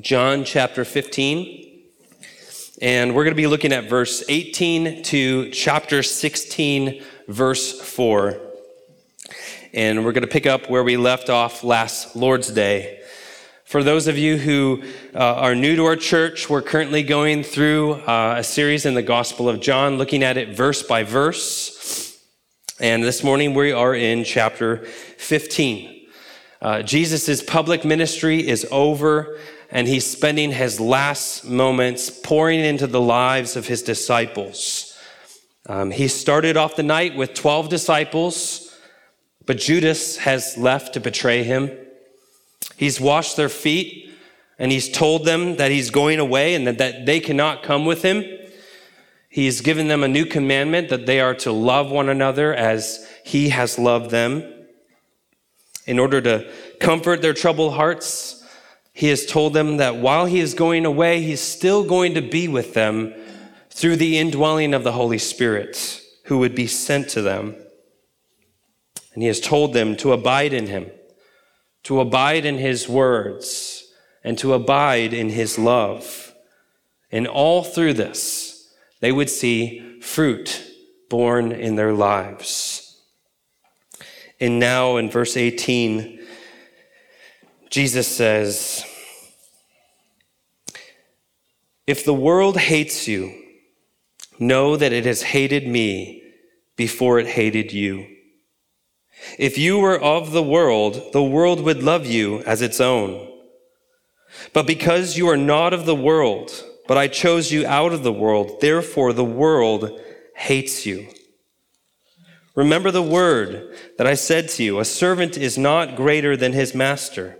John chapter 15. And we're going to be looking at verse 18 to chapter 16, verse 4. And we're going to pick up where we left off last Lord's Day. For those of you who uh, are new to our church, we're currently going through uh, a series in the Gospel of John, looking at it verse by verse. And this morning we are in chapter 15. Uh, Jesus' public ministry is over, and he's spending his last moments pouring into the lives of his disciples. Um, he started off the night with 12 disciples, but Judas has left to betray him. He's washed their feet and he's told them that he's going away and that, that they cannot come with him. He's given them a new commandment that they are to love one another as he has loved them. In order to comfort their troubled hearts, he has told them that while he is going away, he's still going to be with them through the indwelling of the Holy Spirit who would be sent to them. And he has told them to abide in him to abide in his words, and to abide in his love. And all through this, they would see fruit borne in their lives. And now in verse 18, Jesus says, If the world hates you, know that it has hated me before it hated you. If you were of the world, the world would love you as its own. But because you are not of the world, but I chose you out of the world, therefore the world hates you. Remember the word that I said to you a servant is not greater than his master.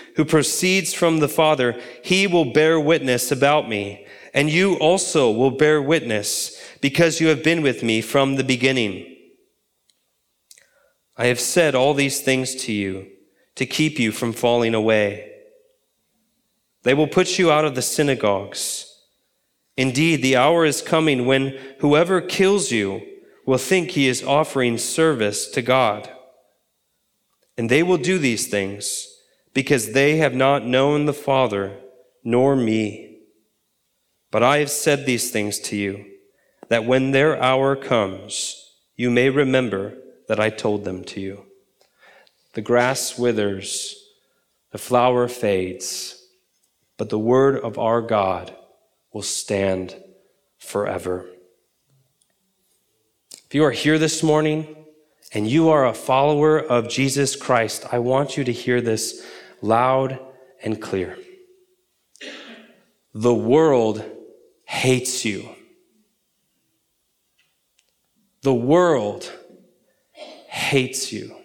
who proceeds from the Father, he will bear witness about me. And you also will bear witness because you have been with me from the beginning. I have said all these things to you to keep you from falling away. They will put you out of the synagogues. Indeed, the hour is coming when whoever kills you will think he is offering service to God. And they will do these things because they have not known the Father nor me. But I have said these things to you, that when their hour comes, you may remember that I told them to you. The grass withers, the flower fades, but the word of our God will stand forever. If you are here this morning and you are a follower of Jesus Christ, I want you to hear this loud and clear. The world hates you. The world hates you.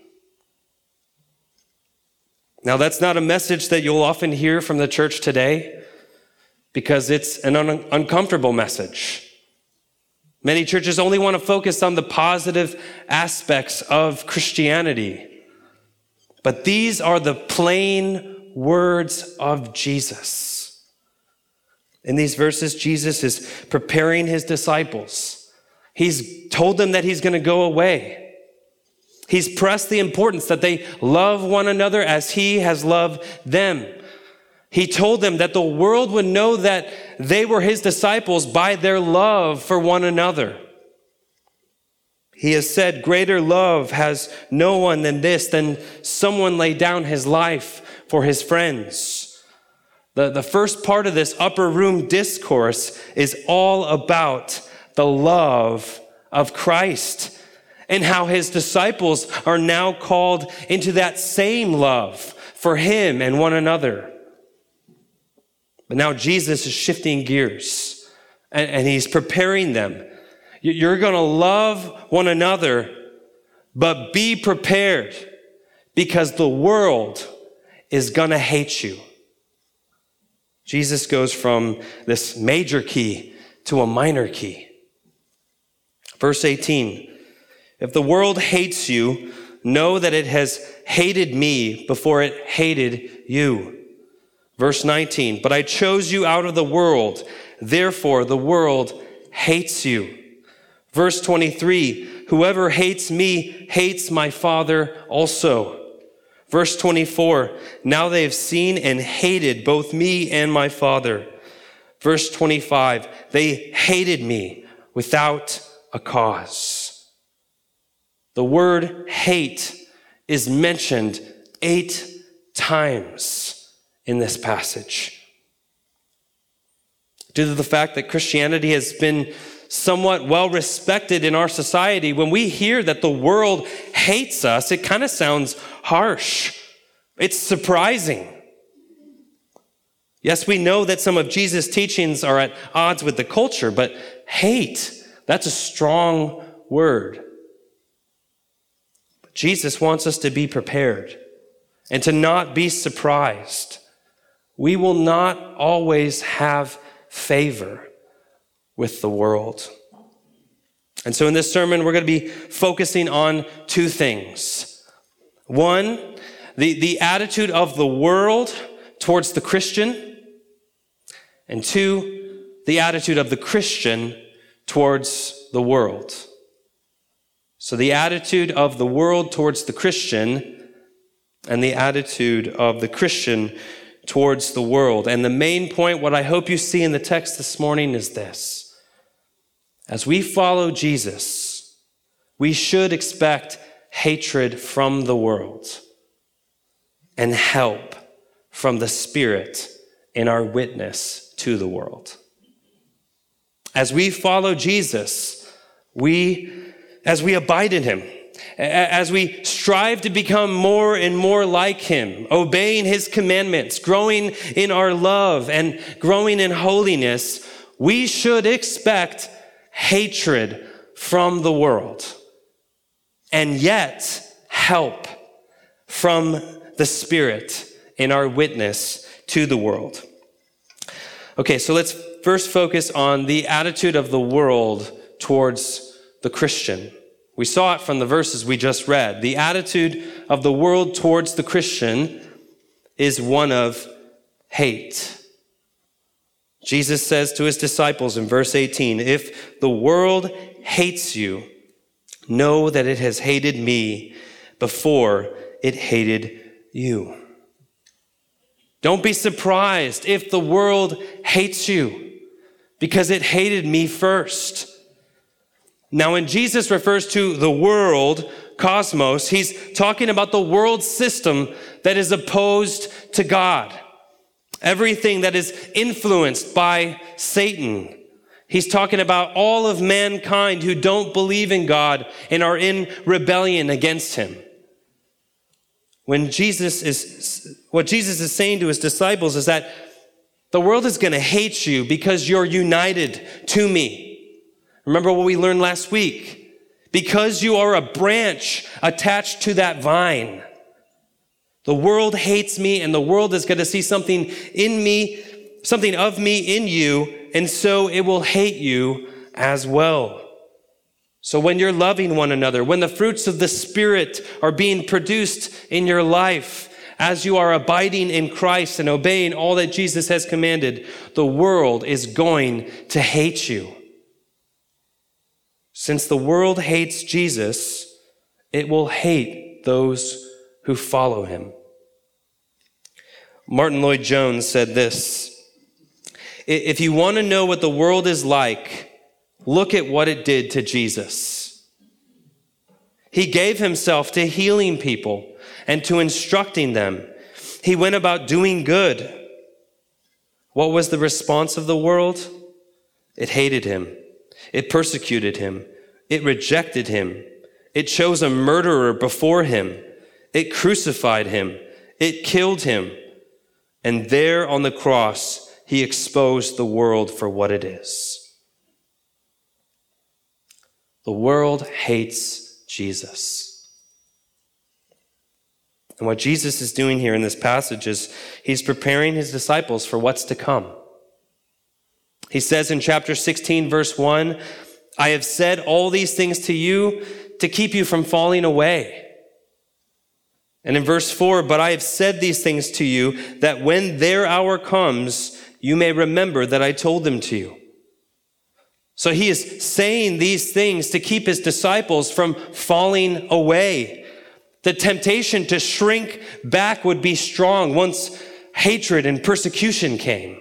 Now, that's not a message that you'll often hear from the church today because it's an un- uncomfortable message. Many churches only want to focus on the positive aspects of Christianity. But these are the plain words of Jesus. In these verses, Jesus is preparing his disciples. He's told them that he's going to go away. He's pressed the importance that they love one another as he has loved them. He told them that the world would know that they were his disciples by their love for one another. He has said, Greater love has no one than this, than someone lay down his life for his friends. The, the first part of this upper room discourse is all about the love of Christ and how his disciples are now called into that same love for him and one another. But now Jesus is shifting gears and, and he's preparing them. You're going to love one another, but be prepared because the world is going to hate you. Jesus goes from this major key to a minor key. Verse 18 If the world hates you, know that it has hated me before it hated you. Verse 19 But I chose you out of the world, therefore the world hates you. Verse 23 Whoever hates me hates my Father also. Verse 24 Now they have seen and hated both me and my Father. Verse 25 They hated me without a cause. The word hate is mentioned eight times in this passage. Due to the fact that Christianity has been somewhat well respected in our society, when we hear that the world hates us, it kind of sounds harsh. It's surprising. Yes, we know that some of Jesus' teachings are at odds with the culture, but hate, that's a strong word. But Jesus wants us to be prepared and to not be surprised. We will not always have favor with the world. And so in this sermon, we're going to be focusing on two things. One, the, the attitude of the world towards the Christian. And two, the attitude of the Christian towards the world. So the attitude of the world towards the Christian and the attitude of the Christian towards the world. And the main point, what I hope you see in the text this morning is this. As we follow Jesus, we should expect hatred from the world and help from the Spirit in our witness to the world. As we follow Jesus, we, as we abide in Him, as we strive to become more and more like Him, obeying His commandments, growing in our love and growing in holiness, we should expect hatred from the world, and yet help from the Spirit in our witness to the world. Okay, so let's first focus on the attitude of the world towards the Christian. We saw it from the verses we just read. The attitude of the world towards the Christian is one of hate. Jesus says to his disciples in verse 18, If the world hates you, know that it has hated me before it hated you. Don't be surprised if the world hates you because it hated me first. Now, when Jesus refers to the world, cosmos, he's talking about the world system that is opposed to God everything that is influenced by Satan. He's talking about all of mankind who don't believe in God and are in rebellion against him. When Jesus is, what Jesus is saying to his disciples is that the world is going to hate you because you're united to me. Remember what we learned last week? Because you are a branch attached to that vine. The world hates me, and the world is going to see something in me, something of me in you, and so it will hate you as well. So when you're loving one another, when the fruits of the Spirit are being produced in your life, as you are abiding in Christ and obeying all that Jesus has commanded, the world is going to hate you. Since the world hates Jesus, it will hate those who follow him. Martyn Lloyd-Jones said this If you want to know what the world is like, look at what it did to Jesus. He gave himself to healing people and to instructing them. He went about doing good. What was the response of the world? It hated him. It persecuted him. It rejected him. It chose a murderer before him. It crucified him. It killed him. And there on the cross, he exposed the world for what it is. The world hates Jesus. And what Jesus is doing here in this passage is he's preparing his disciples for what's to come. He says in chapter 16, verse 1, I have said all these things to you to keep you from falling away. And in verse 4, but I have said these things to you that when their hour comes, you may remember that I told them to you. So he is saying these things to keep his disciples from falling away. The temptation to shrink back would be strong once hatred and persecution came.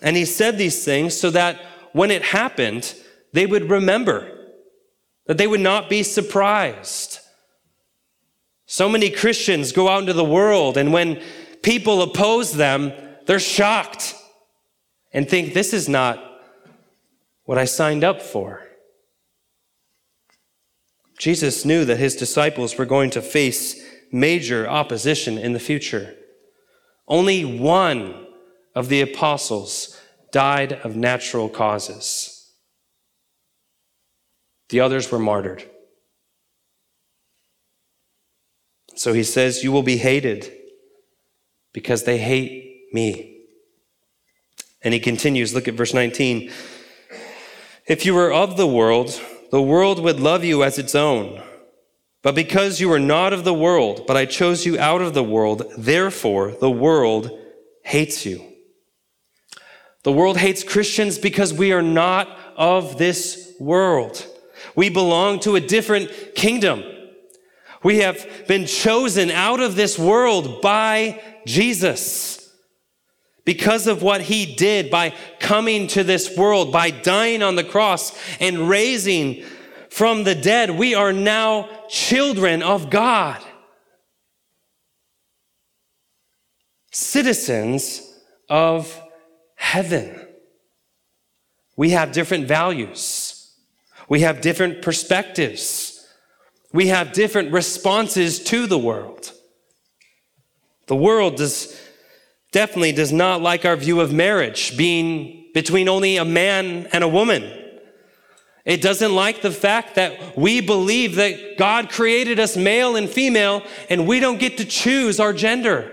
And he said these things so that when it happened, they would remember, that they would not be surprised. So many Christians go out into the world, and when people oppose them, they're shocked and think, this is not what I signed up for. Jesus knew that his disciples were going to face major opposition in the future. Only one of the apostles died of natural causes. The others were martyred. So he says, You will be hated because they hate me. And he continues, look at verse 19. If you were of the world, the world would love you as its own. But because you are not of the world, but I chose you out of the world, therefore the world hates you. The world hates Christians because we are not of this world. We belong to a different kingdom. We have been chosen out of this world by Jesus because of what he did by coming to this world, by dying on the cross and raising from the dead, we are now children of God, citizens of heaven. We have different values, we have different perspectives, we have different responses to the world. The world does definitely does not like our view of marriage being between only a man and a woman. It doesn't like the fact that we believe that God created us male and female and we don't get to choose our gender.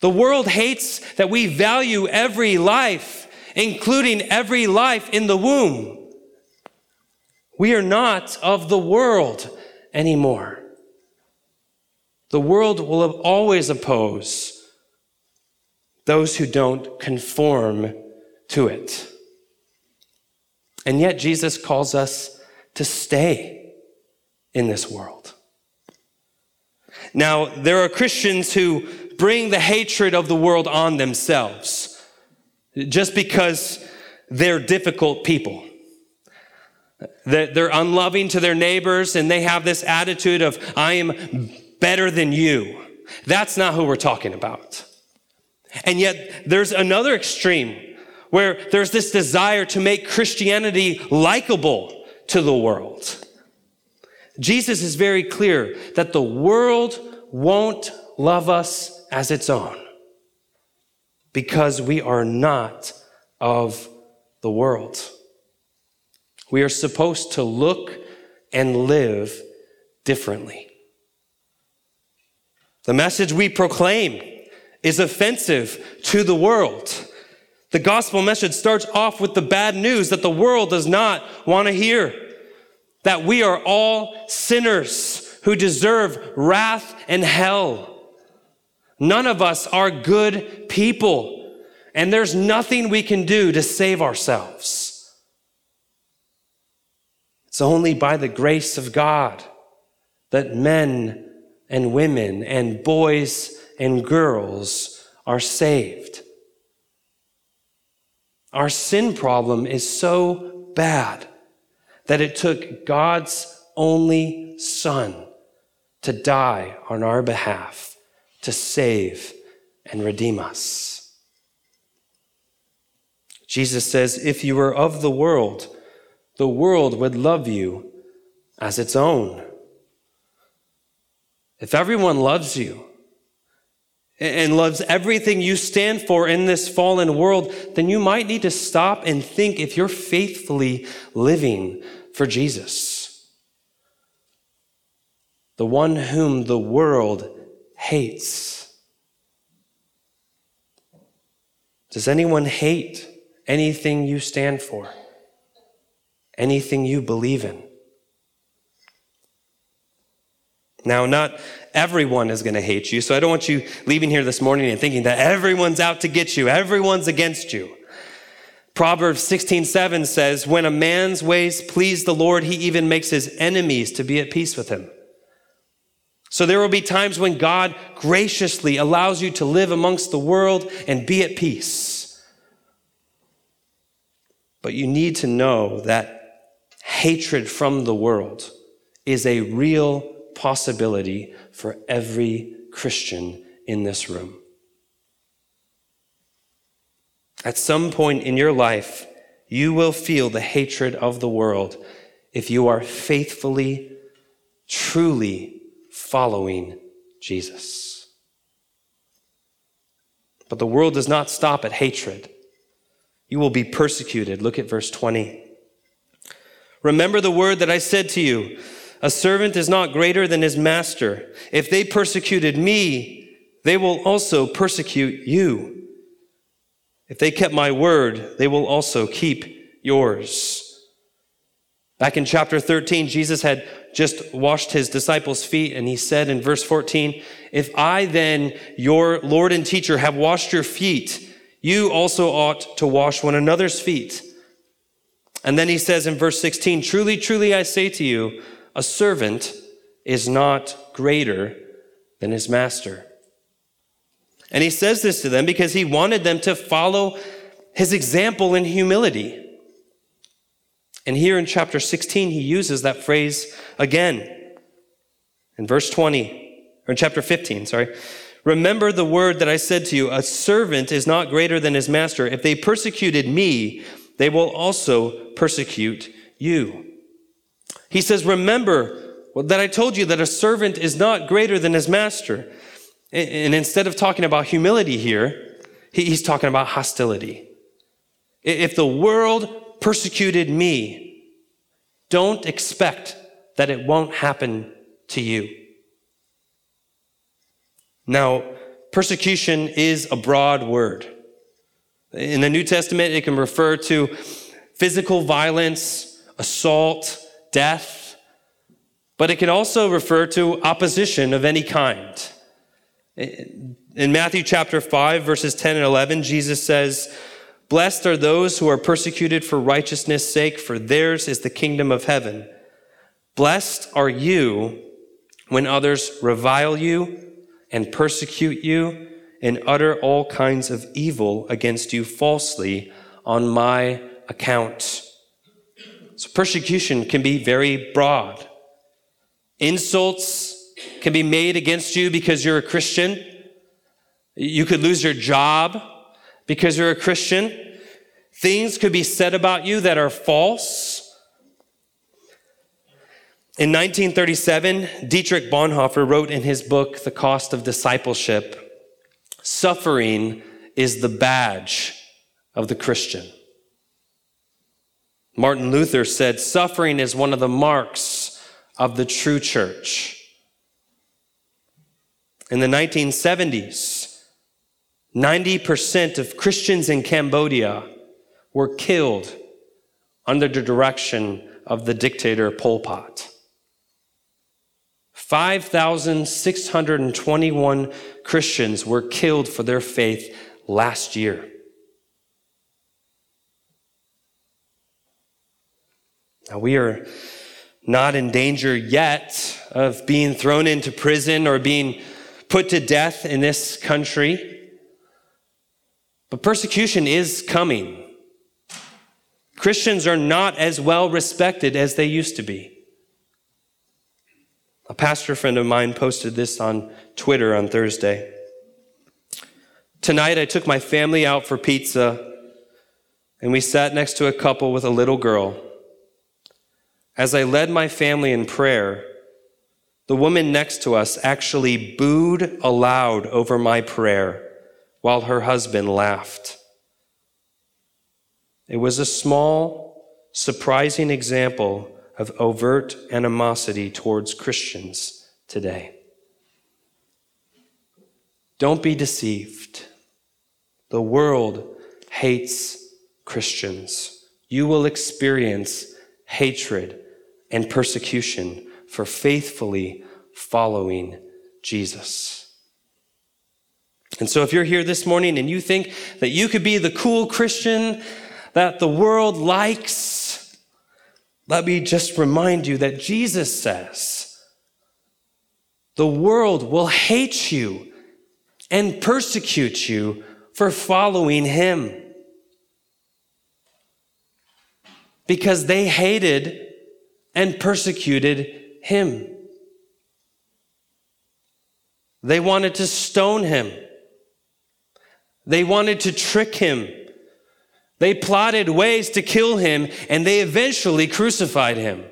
The world hates that we value every life, including every life in the womb. We are not of the world anymore. The world will always oppose those who don't conform to it. And yet, Jesus calls us to stay in this world. Now, there are Christians who bring the hatred of the world on themselves just because they're difficult people. That they're unloving to their neighbors and they have this attitude of, I am better than you. That's not who we're talking about. And yet there's another extreme where there's this desire to make Christianity likable to the world. Jesus is very clear that the world won't love us as its own because we are not of the world. We are supposed to look and live differently. The message we proclaim is offensive to the world. The gospel message starts off with the bad news that the world does not want to hear. That we are all sinners who deserve wrath and hell. None of us are good people, and there's nothing we can do to save ourselves. It's only by the grace of God that men and women and boys and girls are saved. Our sin problem is so bad that it took God's only Son to die on our behalf to save and redeem us. Jesus says, If you were of the world, the world would love you as its own. If everyone loves you and loves everything you stand for in this fallen world, then you might need to stop and think if you're faithfully living for Jesus. The one whom the world hates. Does anyone hate anything you stand for? Anything you believe in? Now, not everyone is going to hate you, so I don't want you leaving here this morning and thinking that everyone's out to get you, everyone's against you. Proverbs 16:7 says, "When a man's ways please the Lord, he even makes his enemies to be at peace with him." So there will be times when God graciously allows you to live amongst the world and be at peace. But you need to know that hatred from the world is a real possibility for every Christian in this room. At some point in your life, you will feel the hatred of the world if you are faithfully, truly following Jesus. But the world does not stop at hatred. You will be persecuted. Look at verse 20. Remember the word that I said to you a servant is not greater than his master. If they persecuted me, they will also persecute you. If they kept my word, they will also keep yours. Back in chapter 13, Jesus had just washed his disciples' feet, and he said in verse 14, If I then, your Lord and teacher, have washed your feet, you also ought to wash one another's feet. And then he says in verse 16, Truly, truly, I say to you, a servant is not greater than his master. And he says this to them because he wanted them to follow his example in humility. And here in chapter 16, he uses that phrase again. In verse 20, or in chapter 15, sorry. Remember the word that I said to you a servant is not greater than his master. If they persecuted me, they will also persecute you. He says, Remember that I told you that a servant is not greater than his master. And instead of talking about humility here, he's talking about hostility. If the world persecuted me, don't expect that it won't happen to you. Now, persecution is a broad word. In the New Testament, it can refer to physical violence, assault, death, but it can also refer to opposition of any kind. In Matthew chapter 5, verses 10 and 11, Jesus says, Blessed are those who are persecuted for righteousness' sake, for theirs is the kingdom of heaven. Blessed are you when others revile you and persecute you and utter all kinds of evil against you falsely on my account. So persecution can be very broad. Insults can be made against you because you're a Christian. You could lose your job because you're a Christian. Things could be said about you that are false. In 1937, Dietrich Bonhoeffer wrote in his book, The Cost of Discipleship, suffering is the badge of the Christian. Martin Luther said, suffering is one of the marks of the true church. In the 1970s, 90% of Christians in Cambodia were killed under the direction of the dictator Pol Pot. 5,621 Christians were killed for their faith last year. Now, we are not in danger yet of being thrown into prison or being put to death in this country, but persecution is coming. Christians are not as well respected as they used to be. A pastor friend of mine posted this on Twitter on Thursday. Tonight, I took my family out for pizza, and we sat next to a couple with a little girl. As I led my family in prayer, the woman next to us actually booed aloud over my prayer while her husband laughed. It was a small, surprising example of overt animosity towards Christians today. Don't be deceived. The world hates Christians. You will experience hatred and persecution for faithfully following Jesus. And so, if you're here this morning and you think that you could be the cool Christian that the world likes, let me just remind you that Jesus says the world will hate you and persecute you for following him. Because they hated and persecuted him. They wanted to stone him. They wanted to trick him. They plotted ways to kill him, and they eventually crucified him.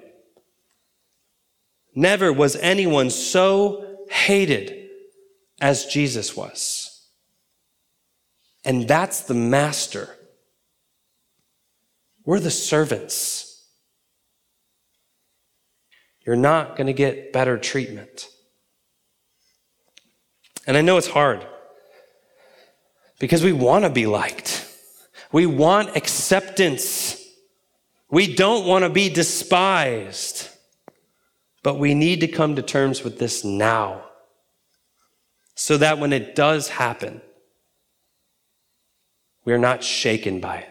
Never was anyone so hated as Jesus was. And that's the master. We're the servants. You're not going to get better treatment. And I know it's hard because we want to be liked. We want acceptance. We don't want to be despised. But we need to come to terms with this now so that when it does happen, we're not shaken by it.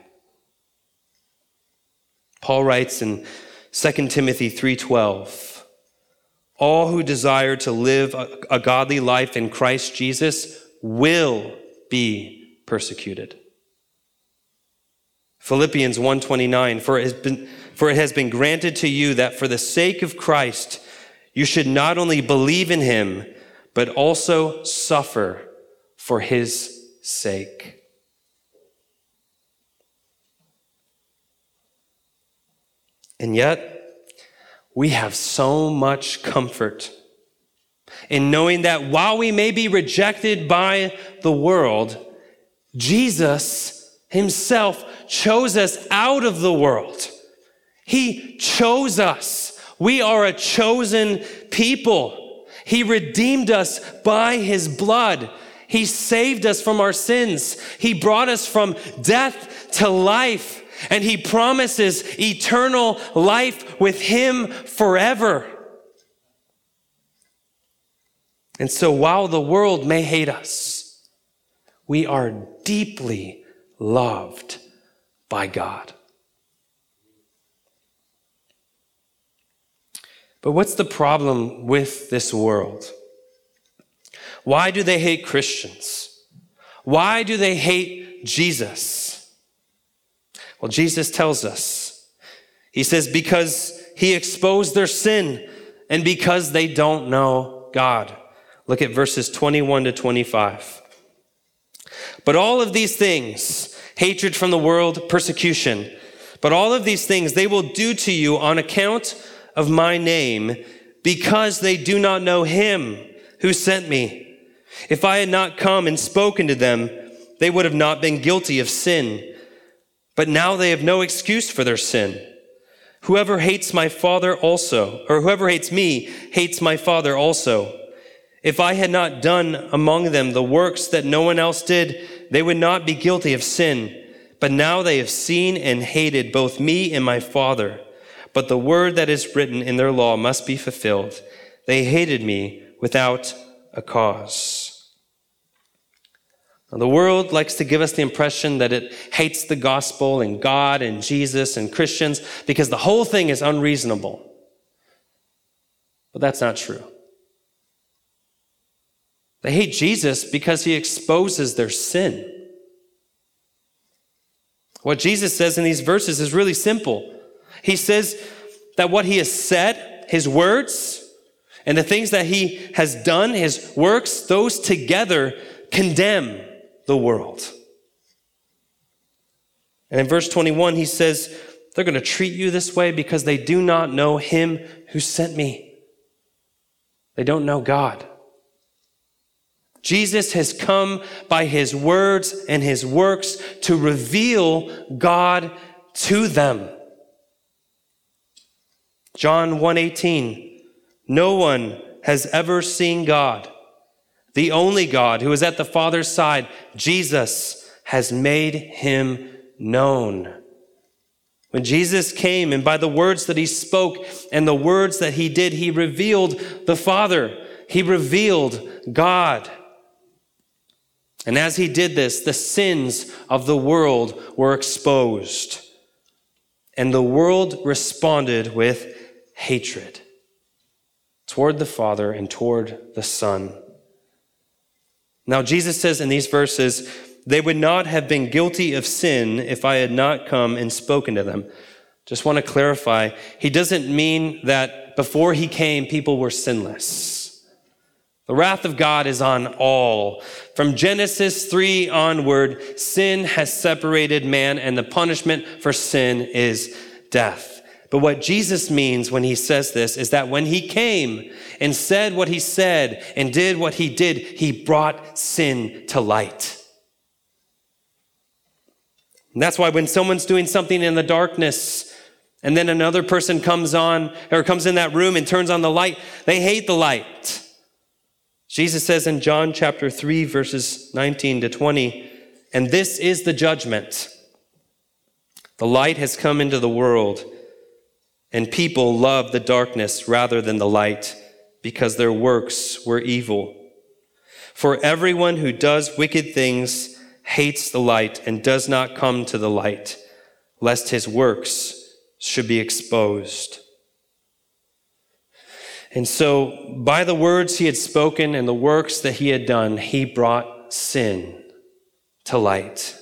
Paul writes in 2 Timothy 3:12, all who desire to live a, a godly life in Christ Jesus will be persecuted. Philippians 1:29 for it has been for it has been granted to you that for the sake of Christ you should not only believe in him but also suffer for his sake. And yet, we have so much comfort in knowing that while we may be rejected by the world, Jesus himself chose us out of the world. He chose us. We are a chosen people. He redeemed us by his blood. He saved us from our sins. He brought us from death to life. And he promises eternal life with him forever. And so while the world may hate us, we are deeply loved by God. But what's the problem with this world? Why do they hate Christians? Why do they hate Jesus? Well, Jesus tells us. He says, because he exposed their sin and because they don't know God. Look at verses 21 to 25. But all of these things, hatred from the world, persecution, but all of these things they will do to you on account of my name because they do not know him who sent me. If I had not come and spoken to them, they would have not been guilty of sin. But now they have no excuse for their sin. Whoever hates my father also, or whoever hates me, hates my father also. If I had not done among them the works that no one else did, they would not be guilty of sin. But now they have seen and hated both me and my father. But the word that is written in their law must be fulfilled. They hated me without a cause. Now, the world likes to give us the impression that it hates the gospel and God and Jesus and Christians because the whole thing is unreasonable. But that's not true. They hate Jesus because he exposes their sin. What Jesus says in these verses is really simple. He says that what he has said, his words, and the things that he has done, his works, those together condemn the world. And in verse 21, he says, They're going to treat you this way because they do not know him who sent me. They don't know God. Jesus has come by his words and his works to reveal God to them. John 1:18 No one has ever seen God. The only God who is at the Father's side, Jesus, has made him known. When Jesus came and by the words that he spoke and the words that he did, he revealed the Father. He revealed God. And as he did this, the sins of the world were exposed. And the world responded with hatred toward the Father and toward the Son. Now, Jesus says in these verses, they would not have been guilty of sin if I had not come and spoken to them. Just want to clarify, he doesn't mean that before he came, people were sinless. The wrath of God is on all. From Genesis 3 onward, sin has separated man, and the punishment for sin is death. But what Jesus means when he says this is that when he came and said what he said and did what he did, he brought sin to light. And that's why when someone's doing something in the darkness and then another person comes on or comes in that room and turns on the light, they hate the light. Jesus says in John chapter 3, verses 19 to 20, and this is the judgment. The light has come into the world, and people love the darkness rather than the light because their works were evil. For everyone who does wicked things hates the light and does not come to the light, lest his works should be exposed. And so, by the words he had spoken and the works that he had done, he brought sin to light.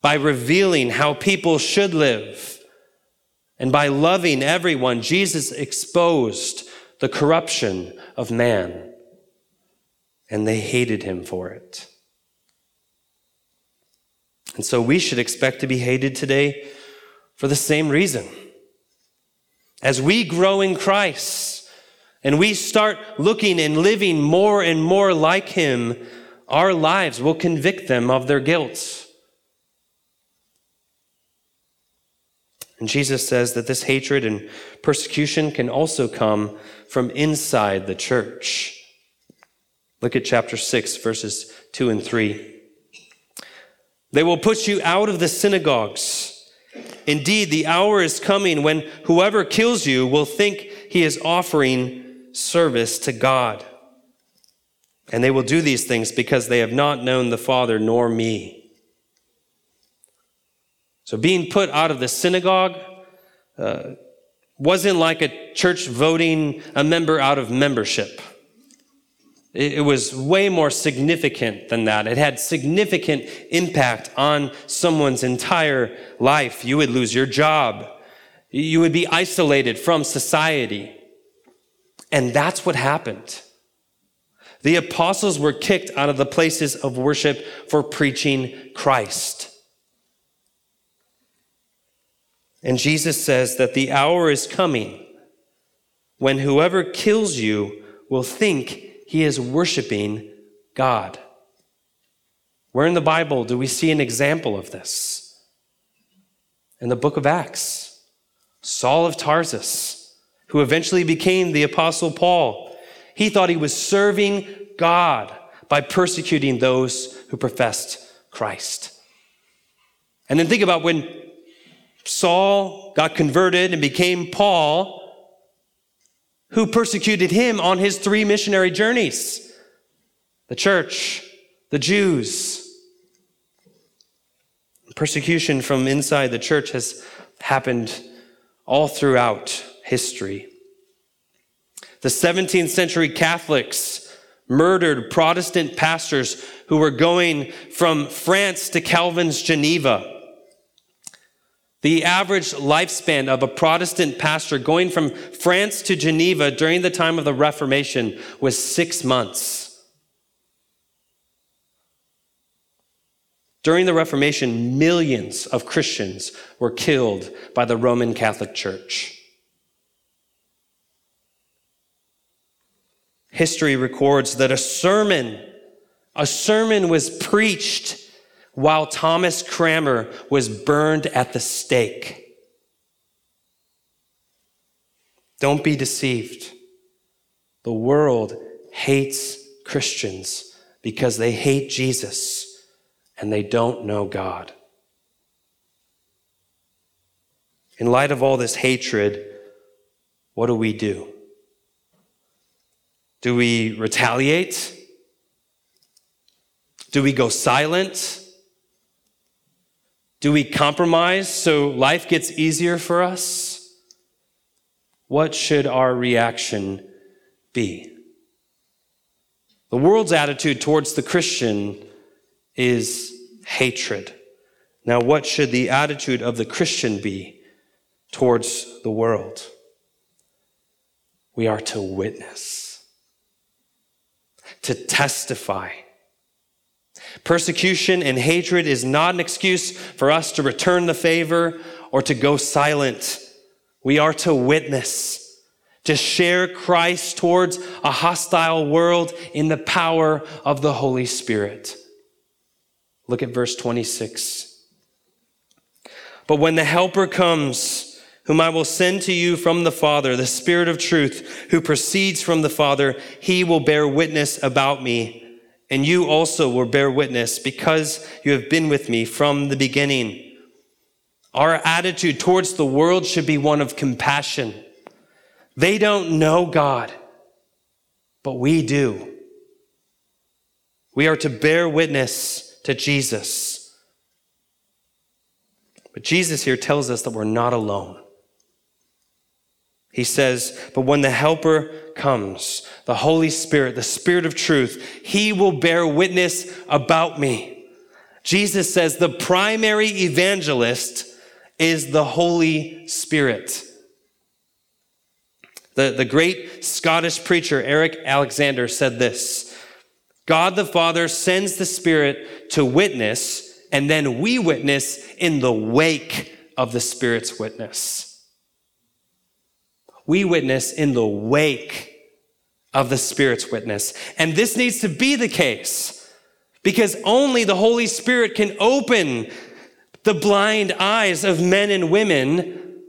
By revealing how people should live and by loving everyone, Jesus exposed the corruption of man, and they hated him for it. And so we should expect to be hated today for the same reason. As we grow in Christ and we start looking and living more and more like Him, our lives will convict them of their guilt. And Jesus says that this hatred and persecution can also come from inside the church. Look at chapter 6, verses 2 and 3. They will put you out of the synagogues. Indeed, the hour is coming when whoever kills you will think he is offering service to God. And they will do these things because they have not known the Father nor me. So, being put out of the synagogue uh, wasn't like a church voting a member out of membership. It was way more significant than that. It had significant impact on someone's entire life. You would lose your job. You would be isolated from society. And that's what happened. The apostles were kicked out of the places of worship for preaching Christ. And Jesus says that the hour is coming when whoever kills you will think he is worshiping God. Where in the Bible do we see an example of this? In the book of Acts, Saul of Tarsus, who eventually became the Apostle Paul, he thought he was serving God by persecuting those who professed Christ. And then think about when Saul got converted and became Paul who persecuted him on his three missionary journeys the church, the Jews. Persecution from inside the church has happened all throughout history. The 17th century Catholics murdered Protestant pastors who were going from France to Calvin's Geneva. The average lifespan of a Protestant pastor going from France to Geneva during the time of the Reformation was six months. During the Reformation, millions of Christians were killed by the Roman Catholic Church. History records that a sermon, a sermon was preached while Thomas Cranmer was burned at the stake. Don't be deceived. The world hates Christians because they hate Jesus and they don't know God. In light of all this hatred, what do we do? Do we retaliate? Do we go silent? Do we compromise so life gets easier for us? What should our reaction be? The world's attitude towards the Christian is hatred. Now, what should the attitude of the Christian be towards the world? We are to witness, to testify Persecution and hatred is not an excuse for us to return the favor or to go silent. We are to witness, to share Christ towards a hostile world in the power of the Holy Spirit. Look at verse 26. But when the Helper comes, whom I will send to you from the Father, the Spirit of truth, who proceeds from the Father, he will bear witness about me and you also will bear witness because you have been with me from the beginning. Our attitude towards the world should be one of compassion. They don't know God, but we do. We are to bear witness to Jesus. But Jesus here tells us that we're not alone. He says, But when the Helper comes, the Holy Spirit, the Spirit of truth, He will bear witness about me. Jesus says the primary evangelist is the Holy Spirit. The, the great Scottish preacher Eric Alexander said this God the Father sends the Spirit to witness, and then we witness in the wake of the Spirit's witness we witness in the wake of the Spirit's witness. And this needs to be the case because only the Holy Spirit can open the blind eyes of men and women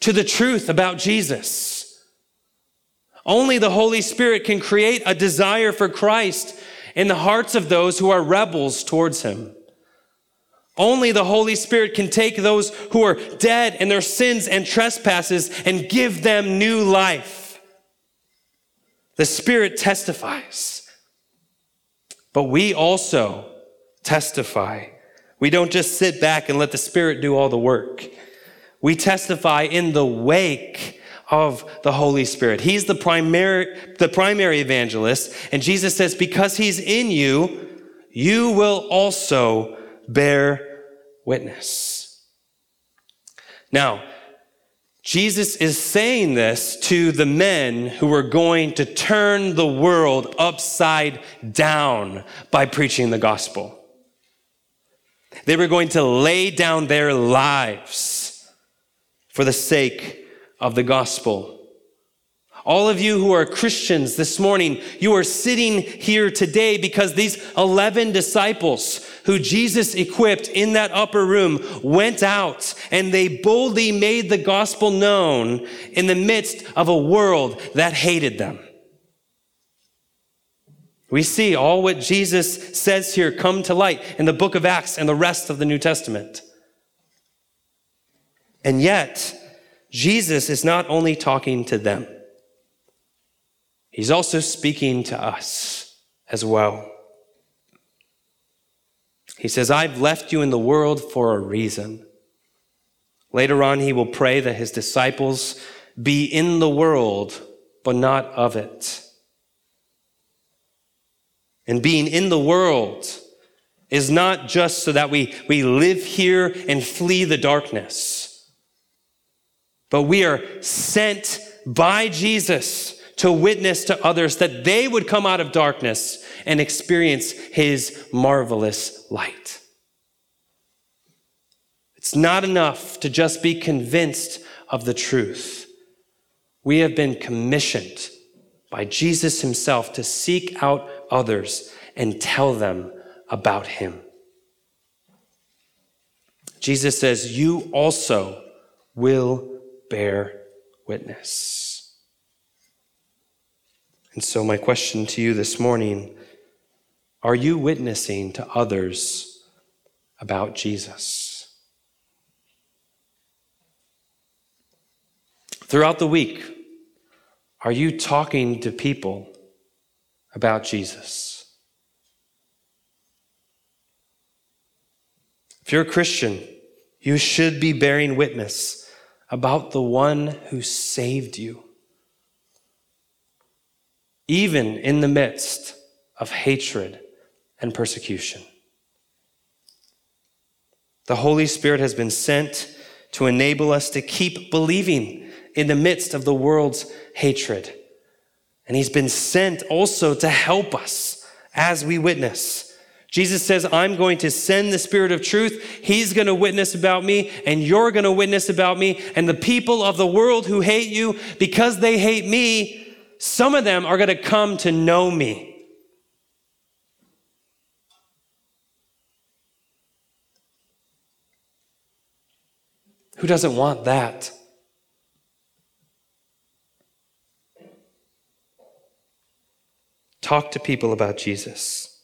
to the truth about Jesus. Only the Holy Spirit can create a desire for Christ in the hearts of those who are rebels towards Him. Only the Holy Spirit can take those who are dead in their sins and trespasses and give them new life. The Spirit testifies. But we also testify. We don't just sit back and let the Spirit do all the work. We testify in the wake of the Holy Spirit. He's the primary, the primary evangelist. And Jesus says, because he's in you, you will also bear witness. Now, Jesus is saying this to the men who were going to turn the world upside down by preaching the gospel. They were going to lay down their lives for the sake of the gospel. All of you who are Christians this morning, you are sitting here today because these 11 disciples who Jesus equipped in that upper room went out and they boldly made the gospel known in the midst of a world that hated them. We see all what Jesus says here come to light in the book of Acts and the rest of the New Testament. And yet, Jesus is not only talking to them. He's also speaking to us as well. He says, I've left you in the world for a reason. Later on, he will pray that his disciples be in the world, but not of it. And being in the world is not just so that we, we live here and flee the darkness, but we are sent by Jesus to witness to others that they would come out of darkness and experience his marvelous light. It's not enough to just be convinced of the truth. We have been commissioned by Jesus himself to seek out others and tell them about him. Jesus says, You also will bear witness. And so, my question to you this morning are you witnessing to others about Jesus? Throughout the week, are you talking to people about Jesus? If you're a Christian, you should be bearing witness about the one who saved you. Even in the midst of hatred and persecution. The Holy Spirit has been sent to enable us to keep believing in the midst of the world's hatred. And He's been sent also to help us as we witness. Jesus says, I'm going to send the Spirit of truth. He's going to witness about me, and you're going to witness about me. And the people of the world who hate you, because they hate me, some of them are going to come to know me. Who doesn't want that? Talk to people about Jesus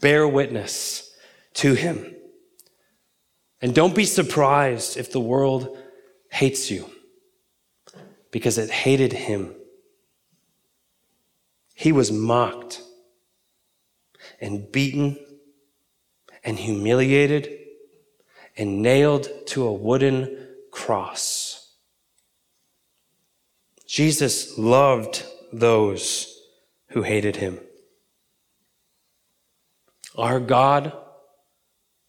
bear witness to him. And don't be surprised if the world hates you because it hated him. He was mocked and beaten and humiliated and nailed to a wooden cross. Jesus loved those who hated him. Our God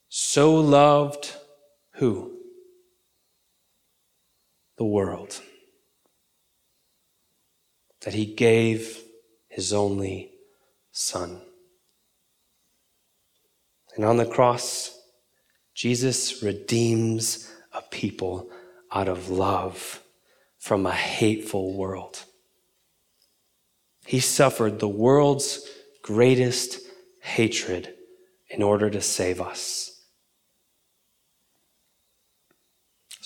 so loved who? The world. That he gave his only Son. And on the cross, Jesus redeems a people out of love from a hateful world. He suffered the world's greatest hatred in order to save us.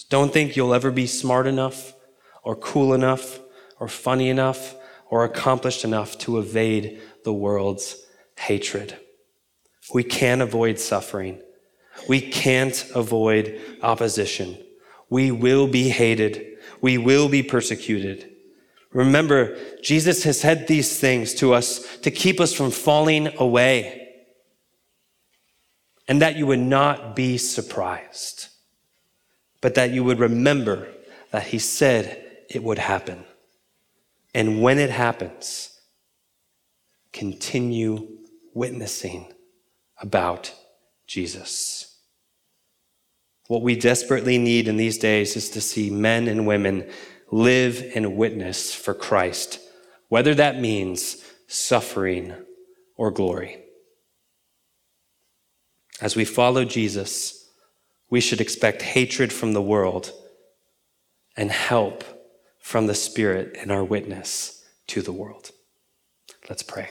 don't think you'll ever be smart enough or cool enough or funny enough or accomplished enough to evade the world's hatred. We can't avoid suffering. We can't avoid opposition. We will be hated. We will be persecuted. Remember, Jesus has said these things to us to keep us from falling away and that you would not be surprised, but that you would remember that He said it would happen. And when it happens, continue witnessing about Jesus. What we desperately need in these days is to see men and women live and witness for Christ, whether that means suffering or glory. As we follow Jesus, we should expect hatred from the world and help from the Spirit in our witness to the world. Let's pray.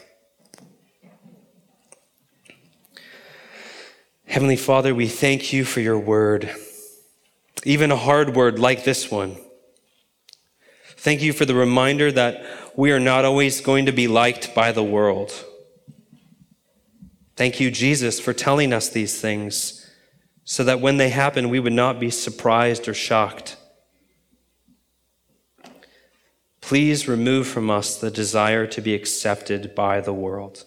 Heavenly Father, we thank you for your word, even a hard word like this one. Thank you for the reminder that we are not always going to be liked by the world. Thank you, Jesus, for telling us these things so that when they happen, we would not be surprised or shocked. Please remove from us the desire to be accepted by the world.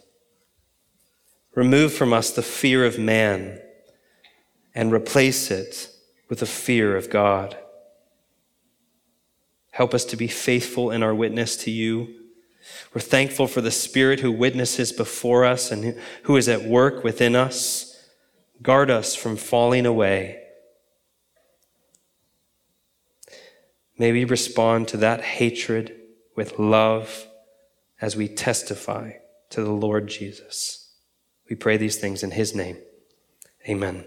Remove from us the fear of man and replace it with the fear of God. Help us to be faithful in our witness to you we're thankful for the Spirit who witnesses before us and who is at work within us. Guard us from falling away. May we respond to that hatred with love as we testify to the Lord Jesus. We pray these things in His name. Amen.